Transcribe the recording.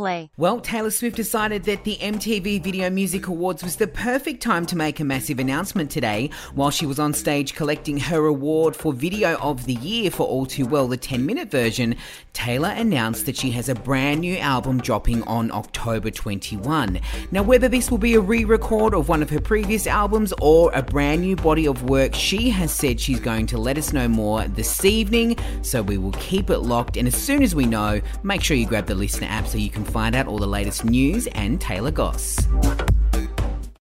play. Well, Taylor Swift decided that the MTV Video Music Awards was the perfect time to make a massive announcement today. While she was on stage collecting her award for Video of the Year for All Too Well, the 10 minute version, Taylor announced that she has a brand new album dropping on October 21. Now, whether this will be a re record of one of her previous albums or a brand new body of work, she has said she's going to let us know more this evening. So we will keep it locked. And as soon as we know, make sure you grab the LiSTNR app so you can find out all the latest news and Taylor Goss.